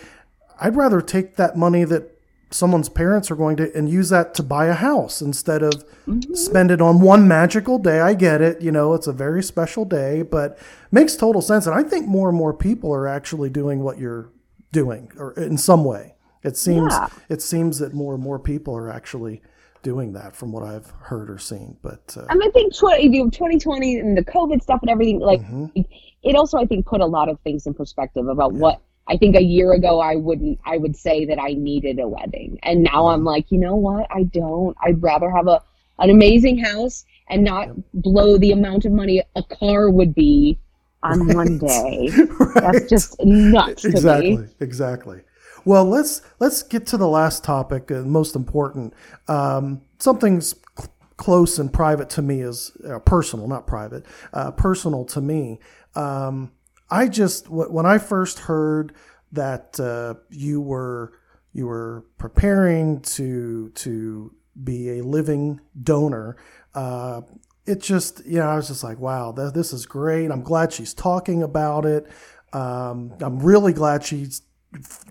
I'd rather take that money that someone's parents are going to and use that to buy a house instead of spend it on one magical day. I get it. You know, it's a very special day, but makes total sense. And I think more and more people are actually doing what you're doing or in some way. It seems Yeah. it seems that more and more people are actually doing that from what I've heard or seen. But uh, and i think 20, 2020 and the covid stuff and everything like Mm-hmm. It also i think put a lot of things in perspective about what i think a year ago i wouldn't i would say that i needed a wedding. And now i'm like you know what? I don't. I'd rather have a an amazing house and not blow the amount of money a car would be on one day. That's just nuts to exactly, exactly. Well, let's let's get to the last topic, uh, most important. Um, something's cl- close and private to me is uh, personal, not private. Uh, personal to me. Um, I just when I first heard that uh, you were you were preparing to to be a living donor. Uh, it just, you know, I was just like, wow, th- this is great. I'm glad she's talking about it. Um, I'm really glad she's,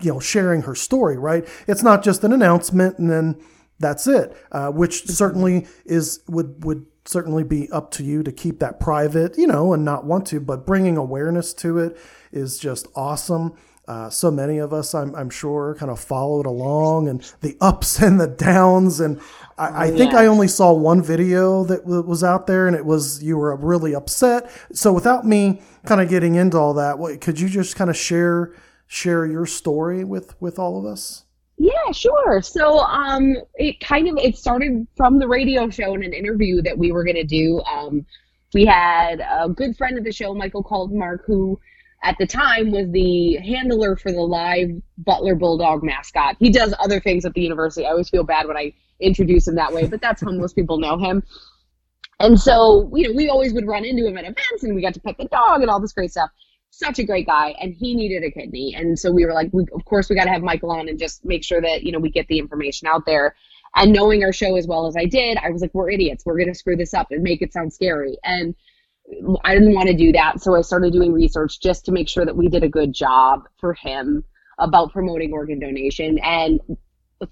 you know, sharing her story, right? It's not just an announcement and then that's it, uh, which certainly is, would, would certainly be up to you to keep that private, you know, and not want to, but bringing awareness to it is just awesome. Uh, so many of us, I'm, I'm sure, kind of followed along and the ups and the downs. And I, I think I only saw one video that w- was out there and it was you were really upset. So without me kind of getting into all that, what, could you just kind of share share your story with with all of us? Yeah, sure. So, um, it kind of it started from the radio show and an interview that we were gonna do. Um, we had a good friend of the show, Michael Kaltenmark, who at the time was the handler for the live Butler Bulldog mascot. He does other things at the university. I always feel bad when I introduce him that way, but that's how most people know him. And so, you know, we always would run into him at events and we got to pet the dog and all this great stuff. Such a great guy. And he needed a kidney. And so we were like, we, of course, we got to have Michael on and just make sure that, you know, we get the information out there. And knowing our show as well as I did, I was like, we're idiots. We're going to screw this up and make it sound scary. And I didn't want to do that. So I started doing research just to make sure that we did a good job for him about promoting organ donation. And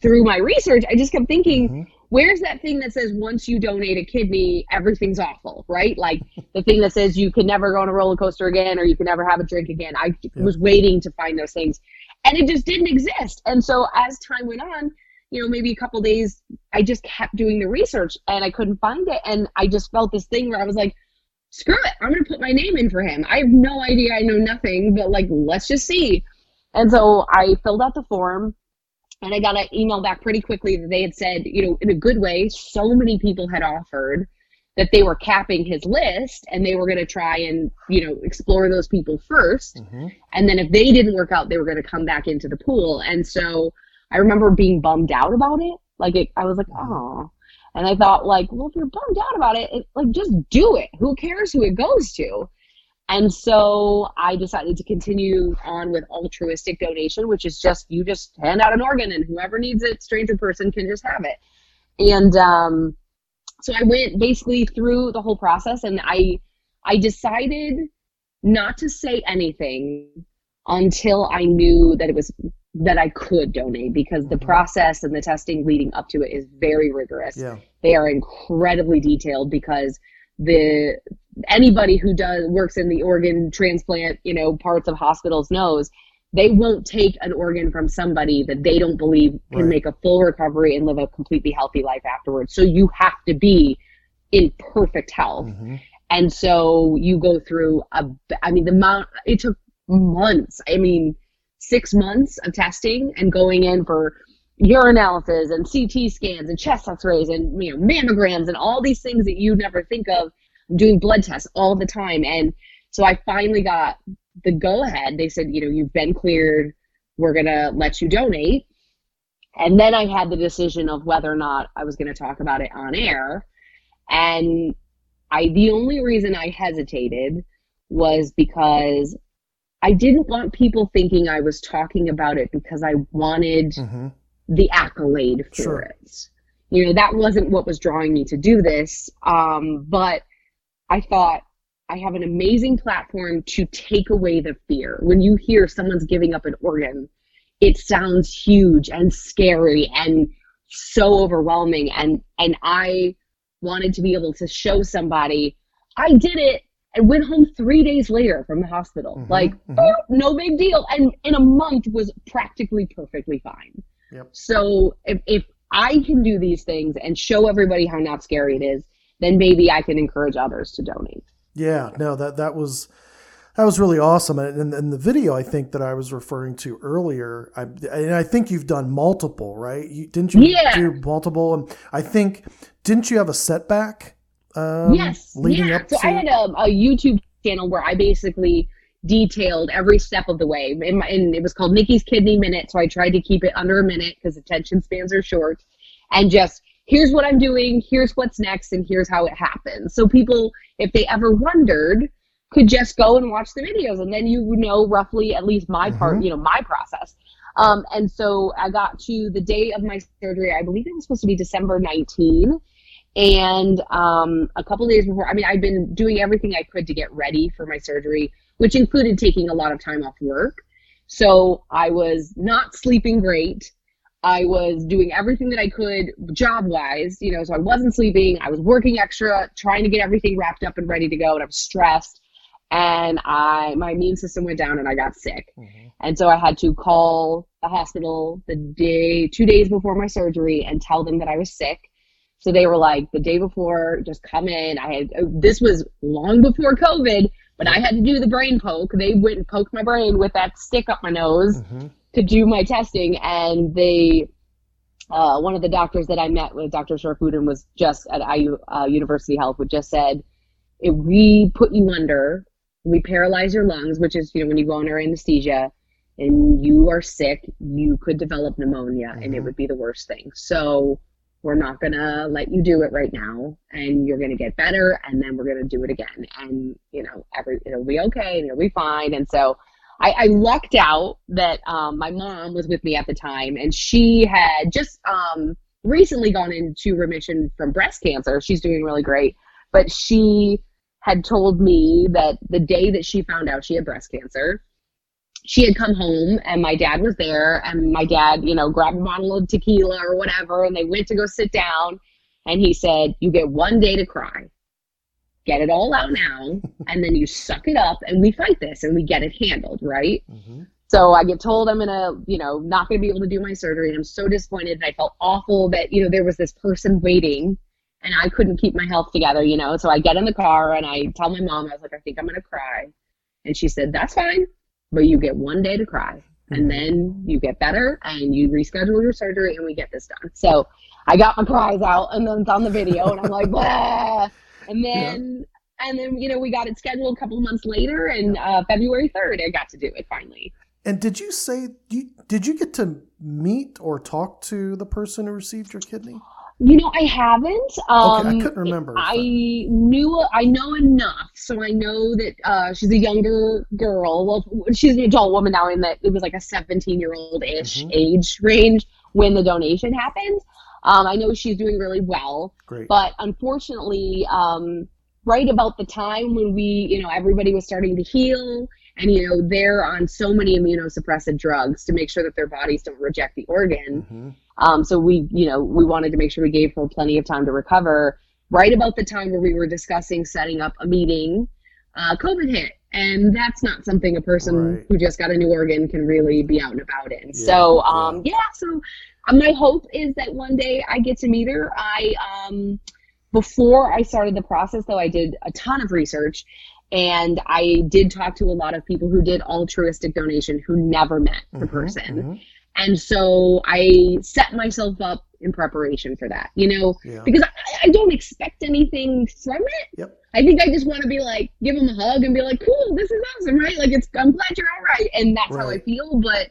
through my research, I just kept thinking, mm-hmm. Where's that thing that says once you donate a kidney, everything's awful, right? Like the thing that says you can never go on a roller coaster again or you can never have a drink again. I was waiting to find those things and it just didn't exist. And so as time went on, you know, maybe a couple days, I just kept doing the research and I couldn't find it. And I just felt this thing where I was like, screw it, I'm going to put my name in for him. I have no idea, I know nothing, but like, let's just see. And so I filled out the form And I got an email back pretty quickly that they had said, you know, in a good way, so many people had offered that they were capping his list and they were going to try and, you know, explore those people 1st Mm-hmm. And then if they didn't work out, they were going to come back into the pool. And so I remember being bummed out about it. Like, it, I was like, oh. And I thought, like, well, if you're bummed out about it, it, like, just do it. Who cares who it goes to? And so I decided to continue on with altruistic donation, which is just you just hand out an organ and whoever needs it, stranger person can just have it. And um, so I went basically through the whole process and I I decided not to say anything until I knew that it was that I could donate because the Mhm. process and the testing leading up to it is very rigorous Yeah. they are incredibly detailed because the anybody who does works in the organ transplant you know parts of hospitals knows they won't take an organ from somebody that they don't believe can Right. make a full recovery and live a completely healthy life afterwards. So you have to be in perfect health. Hmm and so you go through a i mean the amount it took months i mean six months of testing and going in for urinalysis and ct scans and chest x-rays and you know mammograms and all these things that you never think of doing blood tests all the time and so i finally got the go ahead they said you know you've been cleared we're going to let you donate and then i had the decision of whether or not i was going to talk about it on air and I the only reason I hesitated was because I didn't want people thinking I was talking about it because I wanted hmm the accolade for Sure. it. You know, that wasn't what was drawing me to do this. Um, but I thought I have an amazing platform to take away the fear. When you hear someone's giving up an organ, it sounds huge and scary and so overwhelming. And and I wanted to be able to show somebody I did it and went home three days later from the hospital. Mhm, Like, mhm. oh, no big deal. And in a month was practically perfectly fine. Yep. So if, if I can do these things and show everybody how not scary it is, then maybe I can encourage others to donate. Yeah, no, that that was that was really awesome. And, and, the video I think that I was referring to earlier, I and I think you've done multiple, right? You, didn't you Yeah. do multiple? And I think didn't you have a setback? Um, yes. leading yeah. up so to I had a, a YouTube channel where I basically detailed every step of the way. And, my, and it was called Nikki's Kidney Minute. So I tried to keep it under a minute because attention spans are short. And just here's what I'm doing, here's what's next, and here's how it happens. So people, if they ever wondered, could just go and watch the videos and then you know roughly at least my part, Mhm. you know, my process. Um, and so I got to the day of my surgery, I believe it was supposed to be December 19. And um, a couple days before, I mean, I'd been doing everything I could to get ready for my surgery, which included taking a lot of time off work. So I was not sleeping great. I was doing everything that I could job wise, you know, so I wasn't sleeping. I was working extra, trying to get everything wrapped up and ready to go, and I was stressed. And I my immune system went down and I got sick. Mhm. And so I had to call the hospital the day, two days before my surgery and tell them that I was sick. So they were like, the day before, just come in. I had, this was long before COVID, but I had to do the brain poke. They went and poked my brain with that stick up my nose Mhm. To do my testing. And they, uh, one of the doctors that I met with, Dr. Sharfuddin, was just at IU, uh, University Health, would just said, if we put you under, we paralyze your lungs, which is, you know, when you go under anesthesia and you are sick, you could develop pneumonia and it Mhm. would be the worst thing. So we're not going to let you do it right now and you're going to get better and then we're going to do it again. And, you know, every, it'll be okay and it'll be fine. And so I, I lucked out that um, my mom was with me at the time and she had just um, recently gone into remission from breast cancer. She's doing really great. But she had told me that the day that she found out she had breast cancer, she had come home and my dad was there and my dad, you know, grabbed a bottle of tequila or whatever and they went to go sit down and he said, You get one day to cry. Get it all out now and then you suck it up and we fight this and we get it handled, right? Mhm. So I get told I'm gonna, you know, not gonna be able to do my surgery, and I'm so disappointed. And I felt awful that you know there was this person waiting, and I couldn't keep my health together, you know. So I get in the car and I tell my mom, I was like, I think I'm gonna cry, and she said, That's fine, but you get one day to cry. and then you get better and you reschedule your surgery and we get this done. So I got my cries out and then it's on the video and I'm like, Blah! And then and then you know we got it scheduled a couple months later and uh, February third I got to do it finally. And did you say you, did you get to meet or talk to the person who received your kidney? You know, I haven't. Um, Okay, I couldn't remember. I knew, I know enough, so I know that uh, she's a younger girl. Well, she's an adult woman now, in that it was like a 17 year old ish Mhm. age range when the donation happened. Um, I know she's doing really well, Great. but unfortunately, um, right about the time when we, you know, everybody was starting to heal, and you know, they're on so many immunosuppressive drugs to make sure that their bodies don't reject the organ. Mhm. Um, so we, you know, we wanted to make sure we gave her plenty of time to recover. Right about the time where we were discussing setting up a meeting, uh, COVID hit, and that's not something a person Right. who just got a new organ can really be out and about in. Yeah, so, um, yeah. So, uh, my hope is that one day I get to meet her. I, um, before I started the process, though, I did a ton of research. And I did talk to a lot of people who did altruistic donation who never met the Mhm, person. mhm. And so I set myself up in preparation for that, you know, Yeah. because I, I don't expect anything from it. Yep. I think I just want to be like, give them a hug and be like, cool, this is awesome, right? Like, it's, I'm glad you're all right. And that's how I feel, but,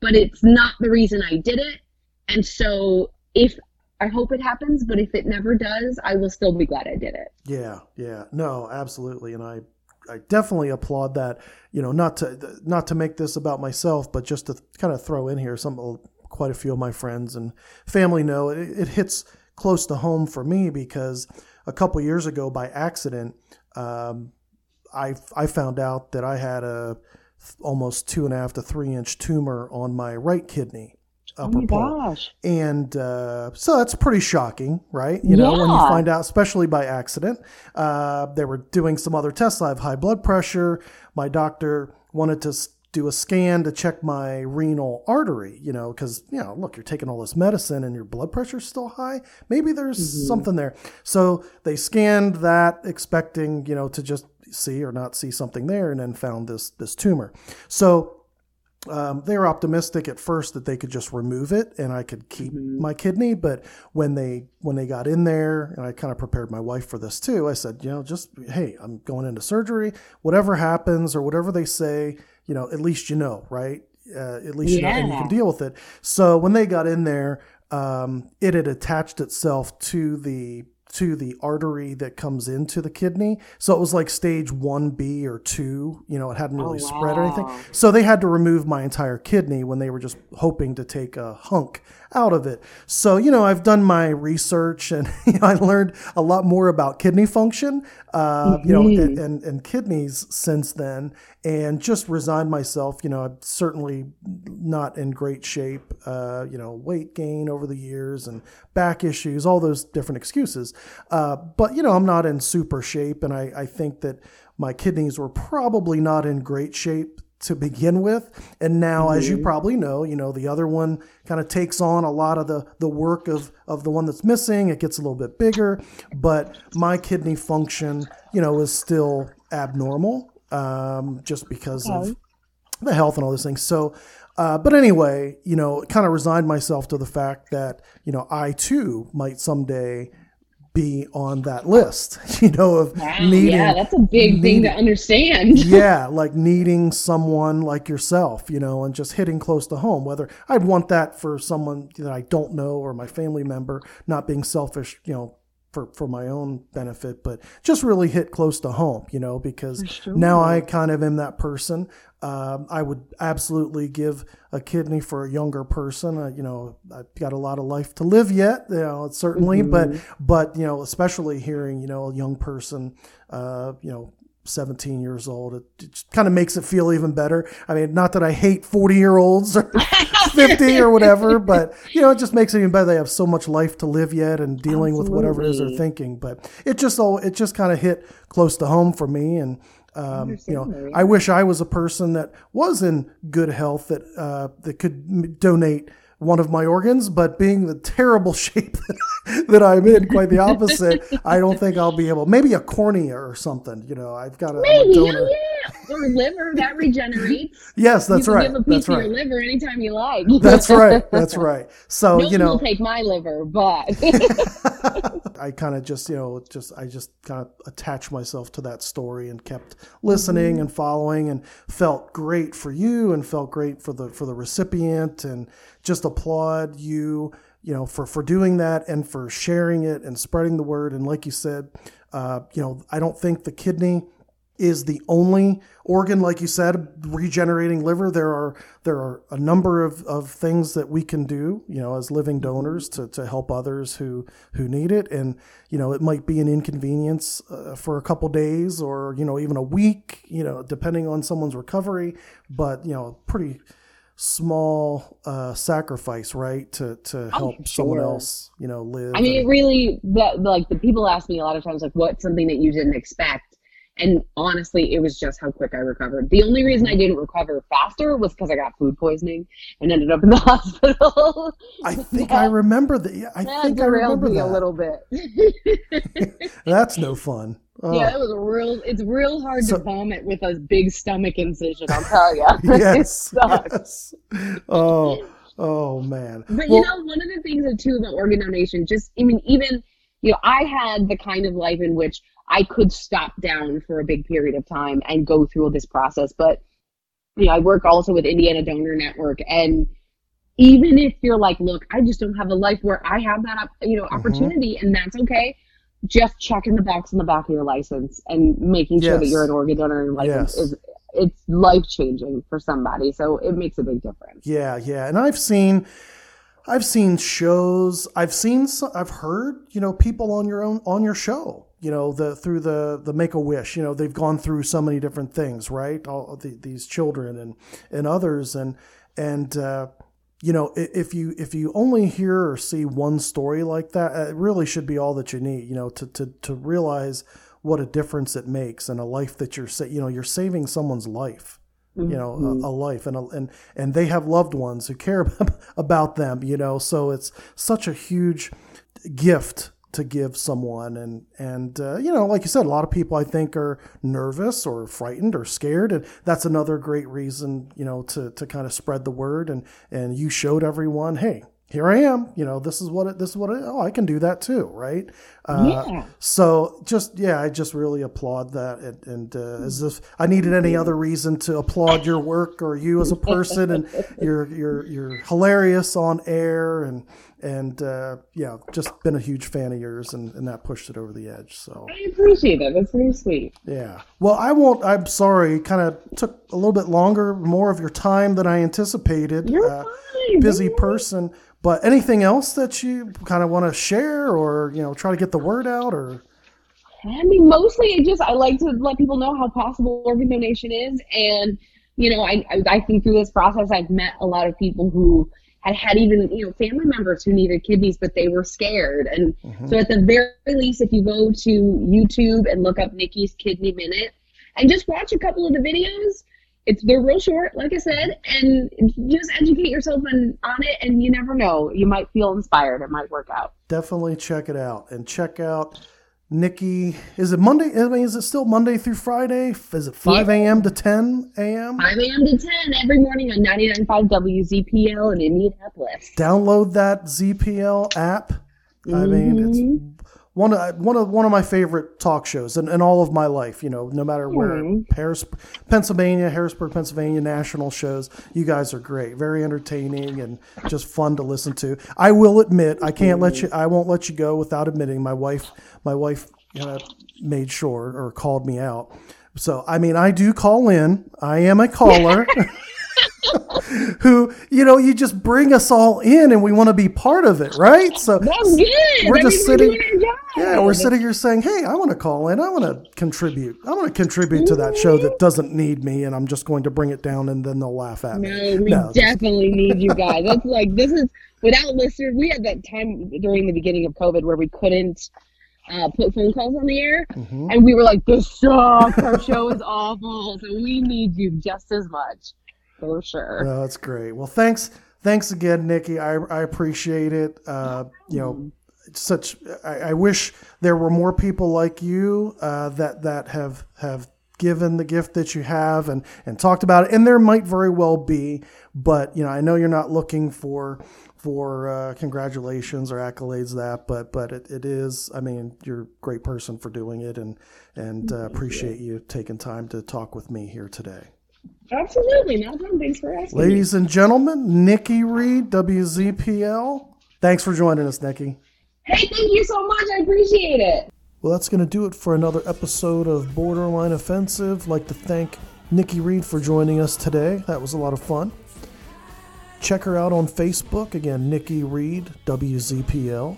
but it's not the reason I did it. And so if, I hope it happens, but if it never does, I will still be glad I did it. Yeah, yeah, no, absolutely, and I, I definitely applaud that. You know, not to not to make this about myself, but just to kind of throw in here some quite a few of my friends and family know it, it hits close to home for me because a couple years ago, by accident, um, I I found out that I had a almost two and a half to three inch tumor on my right kidney. Upper pole gosh. and uh, so that's pretty shocking, right? You know, when you find out, especially by accident. Uh, they were doing some other tests. I have high blood pressure. My doctor wanted to do a scan to check my renal artery, you know, because, you know, look, you're taking all this medicine and your blood pressure's still high. Maybe there's something there. So they scanned that, expecting, you know, to just see or not see something there, and then found this this tumor. So um, they were optimistic at first that they could just remove it and I could keep my kidney. But when they when they got in there, and I kind of prepared my wife for this too, I said, you know, just hey, I'm going into surgery. Whatever happens or whatever they say, you know, at least you know, right? Uh, at least you know, and you can deal with it. So when they got in there, um, it had attached itself to the to the artery that comes into the kidney. So it was like stage 1B or 2, you know, it hadn't oh, really spread or anything. So they had to remove my entire kidney when they were just hoping to take a hunk out of it. So, you know, I've done my research and you know, I learned a lot more about kidney function, uh, you know, and, and, and kidneys since then and just resigned myself. You know, I'm certainly not in great shape, uh, you know, weight gain over the years and back issues, all those different excuses. Uh, but, you know, I'm not in super shape. And I, I think that my kidneys were probably not in great shape to begin with. And now, as you probably know, you know, the other one kind of takes on a lot of the, the work of, of the one that's missing. It gets a little bit bigger, but my kidney function, you know, is still abnormal um, just because of the health and all those things. So, uh, but anyway, you know, kind of resigned myself to the fact that, you know, I too might someday be on that list, you know, of Wow. needing yeah, that's a big thing to understand. yeah, like needing someone like yourself, you know, and just hitting close to home. Whether I'd want that for someone that I don't know or my family member, not being selfish, you know, for, for my own benefit, but just really hit close to home, you know, because now I kind of am that person. Um, I would absolutely give a kidney for a younger person. Uh, you know, I've got a lot of life to live yet, you know, certainly, but, but, you know, especially hearing, you know, a young person, uh, you know, 17 years old. It, it just kind of makes it feel even better. I mean, not that I hate 40 year olds or 50 or whatever, but you know, it just makes it even better. They have so much life to live yet and dealing with whatever it is they're thinking. But it just all it just kind of hit close to home for me. And um, you know, I wish I was a person that was in good health that uh, that could donate one of my organs, but being the terrible shape that, that I'm in, quite the opposite, I don't think I'll be able. Maybe a cornea or something. You know, I've got a, I'm a Maybe, donor. yeah. or liver that regenerates. Yes, that's right. you can right. Give a piece That's of right. your liver anytime you like. That's right. That's right. So no you one will know, take my liver, but I kind of just you know just I just kind of attached myself to that story and kept listening Mm-hmm. and following and felt great for you and felt great for the for the recipient and just applaud you you know for for doing that and for sharing it and spreading the word and like you said uh, you know I don't think the kidney is the only organ, like you said, regenerating liver. There are there are a number of, of things that we can do, you know, as living donors to, to help others who who need it. And you know, it might be an inconvenience uh, for a couple days or you know even a week, you know, depending on someone's recovery. But you know, pretty small uh, sacrifice, right, to to help someone sure. else, you know, live. I mean, it really that like the people ask me a lot of times like, what's something that you didn't expect? And honestly, it was just how quick I recovered. The only reason I didn't recover faster was because I got food poisoning and ended up in the hospital. I think I remember that. yeah, I That think I derailed remember me that. a little bit. That's no fun. Oh, Yeah, it was real. It's real hard So- to vomit with a big stomach incision. I'll tell you. yes, sucks. yes. Oh, oh man. But Well, you know, one of the things that too about organ donation, just I mean, even you know, I had the kind of life in which I could stop down for a big period of time and go through this process. But you know, I work also with Indiana Donor Network, and even if you're like, look, I just don't have a life where I have that, you know, Mm-hmm. opportunity, and that's okay. Just checking the box on the back of your license and making sure that you're an organ donor and license Yes. is it's life changing for somebody. So it makes a big difference. yeah, yeah. And I've seen, I've seen shows. I've seen. I've heard. You know, people on your own on your show. You know, the through the the Make a Wish. You know, they've gone through so many different things, right? All the, these children and and others, and and. uh you know, if you if you only hear or see one story like that, it really should be all that you need. You know, to to to realize what a difference it makes in a life that you're sa- you know you're saving someone's life. You know, a, a life, and a, and and they have loved ones who care about them. You know, so it's such a huge gift to give someone. And and uh, you know like you said a lot of people i think are nervous or frightened or scared. And that's another great reason you know to to kind of spread the word. And and you showed everyone hey here i am. You know this is what it this is what it, oh i can do that too right? Uh, Yeah. so just yeah i just really applaud that. And, and uh, as if i needed any other reason to applaud your work or you as a person and you're you're you're hilarious on air. And and uh, yeah just been a huge fan of yours and, and that pushed it over the edge so. I appreciate that. That's very sweet. yeah. Well i won't i'm sorry. Kind of took a little bit longer more of your time than i anticipated. You're Uh, fine. busy person. But anything else that you kind of want to share or you know try to get the word out or? I mean, mostly I just I like to let people know how possible organ donation is, and you know, I I, I think through this process I've met a lot of people who had had even you know family members who needed kidneys, but they were scared, and mm-hmm. so at the very least, if you go to YouTube and look up Nikki's Kidney Minute and just watch a couple of the videos. It's they're real short, like I said, and just educate yourself on, on it, and you never know. You might feel inspired. It might work out. definitely check it out and check out Nikki. Is it Monday? I mean, is it still Monday through Friday? Is it 5 a.m. to 10 a.m.? 5 a.m. to 10 every morning on 99.5 WZPL in Indianapolis. Download that ZPL app. I mean, it's mm-hmm. One of one of one of my favorite talk shows in, in all of my life. You know, no matter where Harris, Pennsylvania, Harrisburg, Pennsylvania, national shows. You guys are great, very entertaining and just fun to listen to. I will admit, I can't let you. I won't let you go without admitting my wife. My wife uh, made sure or called me out. So I mean, I do call in. I am a caller. who you know you just bring us all in and we want to be part of it right so That's good. we're That just we're sitting doing our job. yeah we're sitting here saying hey i want to call in i want to contribute i want to contribute to that show that doesn't need me and i'm just going to bring it down and then they'll laugh at me No, we No, definitely need you guys. That's like, this is, without listeners, we had that time during the beginning of COVID where we couldn't uh, put phone calls on the air. Mm-hmm. And we were like, this sucks. Our show is awful. So we need you just as much. For sure. no, that's great. Well thanks thanks again nikki. I, I appreciate it. Uh, you know such I, I wish there were more people like you uh, that that have have given the gift that you have and and talked about it. And there might very well be but you know i know you're not looking for for uh, congratulations or accolades that but but it, it is i mean you're a great person for doing it and and uh, appreciate you taking time to talk with me here today Absolutely, no problem. Thanks for asking. ladies and gentlemen nikki reed wzpl thanks for joining us nikki Hey, thank you so much. I appreciate it. Well, that's going to do it for another episode of Borderline Offensive. I'd like to thank Nikki Reed for joining us today. That was a lot of fun. Check her out on Facebook. Again, Nikki Reed, WZPL.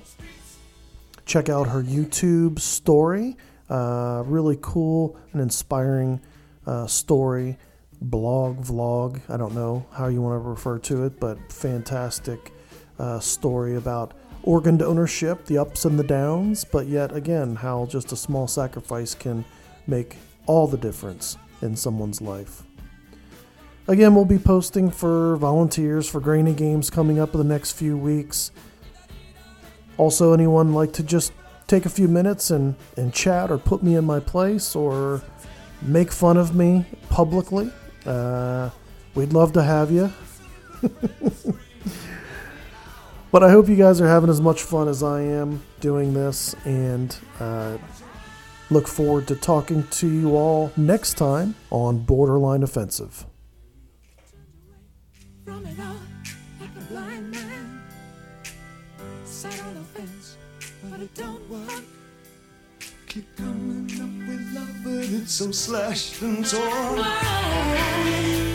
Check out her YouTube story. Uh, really cool and inspiring uh, story, blog, vlog. I don't know how you want to refer to it, but fantastic uh, story about organ donorship, the ups and the downs, but yet again, how just a small sacrifice can make all the difference in someone's life. Again, we'll be posting for volunteers for Grainy Games coming up in the next few weeks. Also, anyone like to just take a few minutes and, and chat or put me in my place or make fun of me publicly? Uh, we'd love to have you. But I hope you guys are having as much fun as I am doing this and uh, look forward to talking to you all next time on Borderline Offensive. Keep coming up but it's so slashed and torn.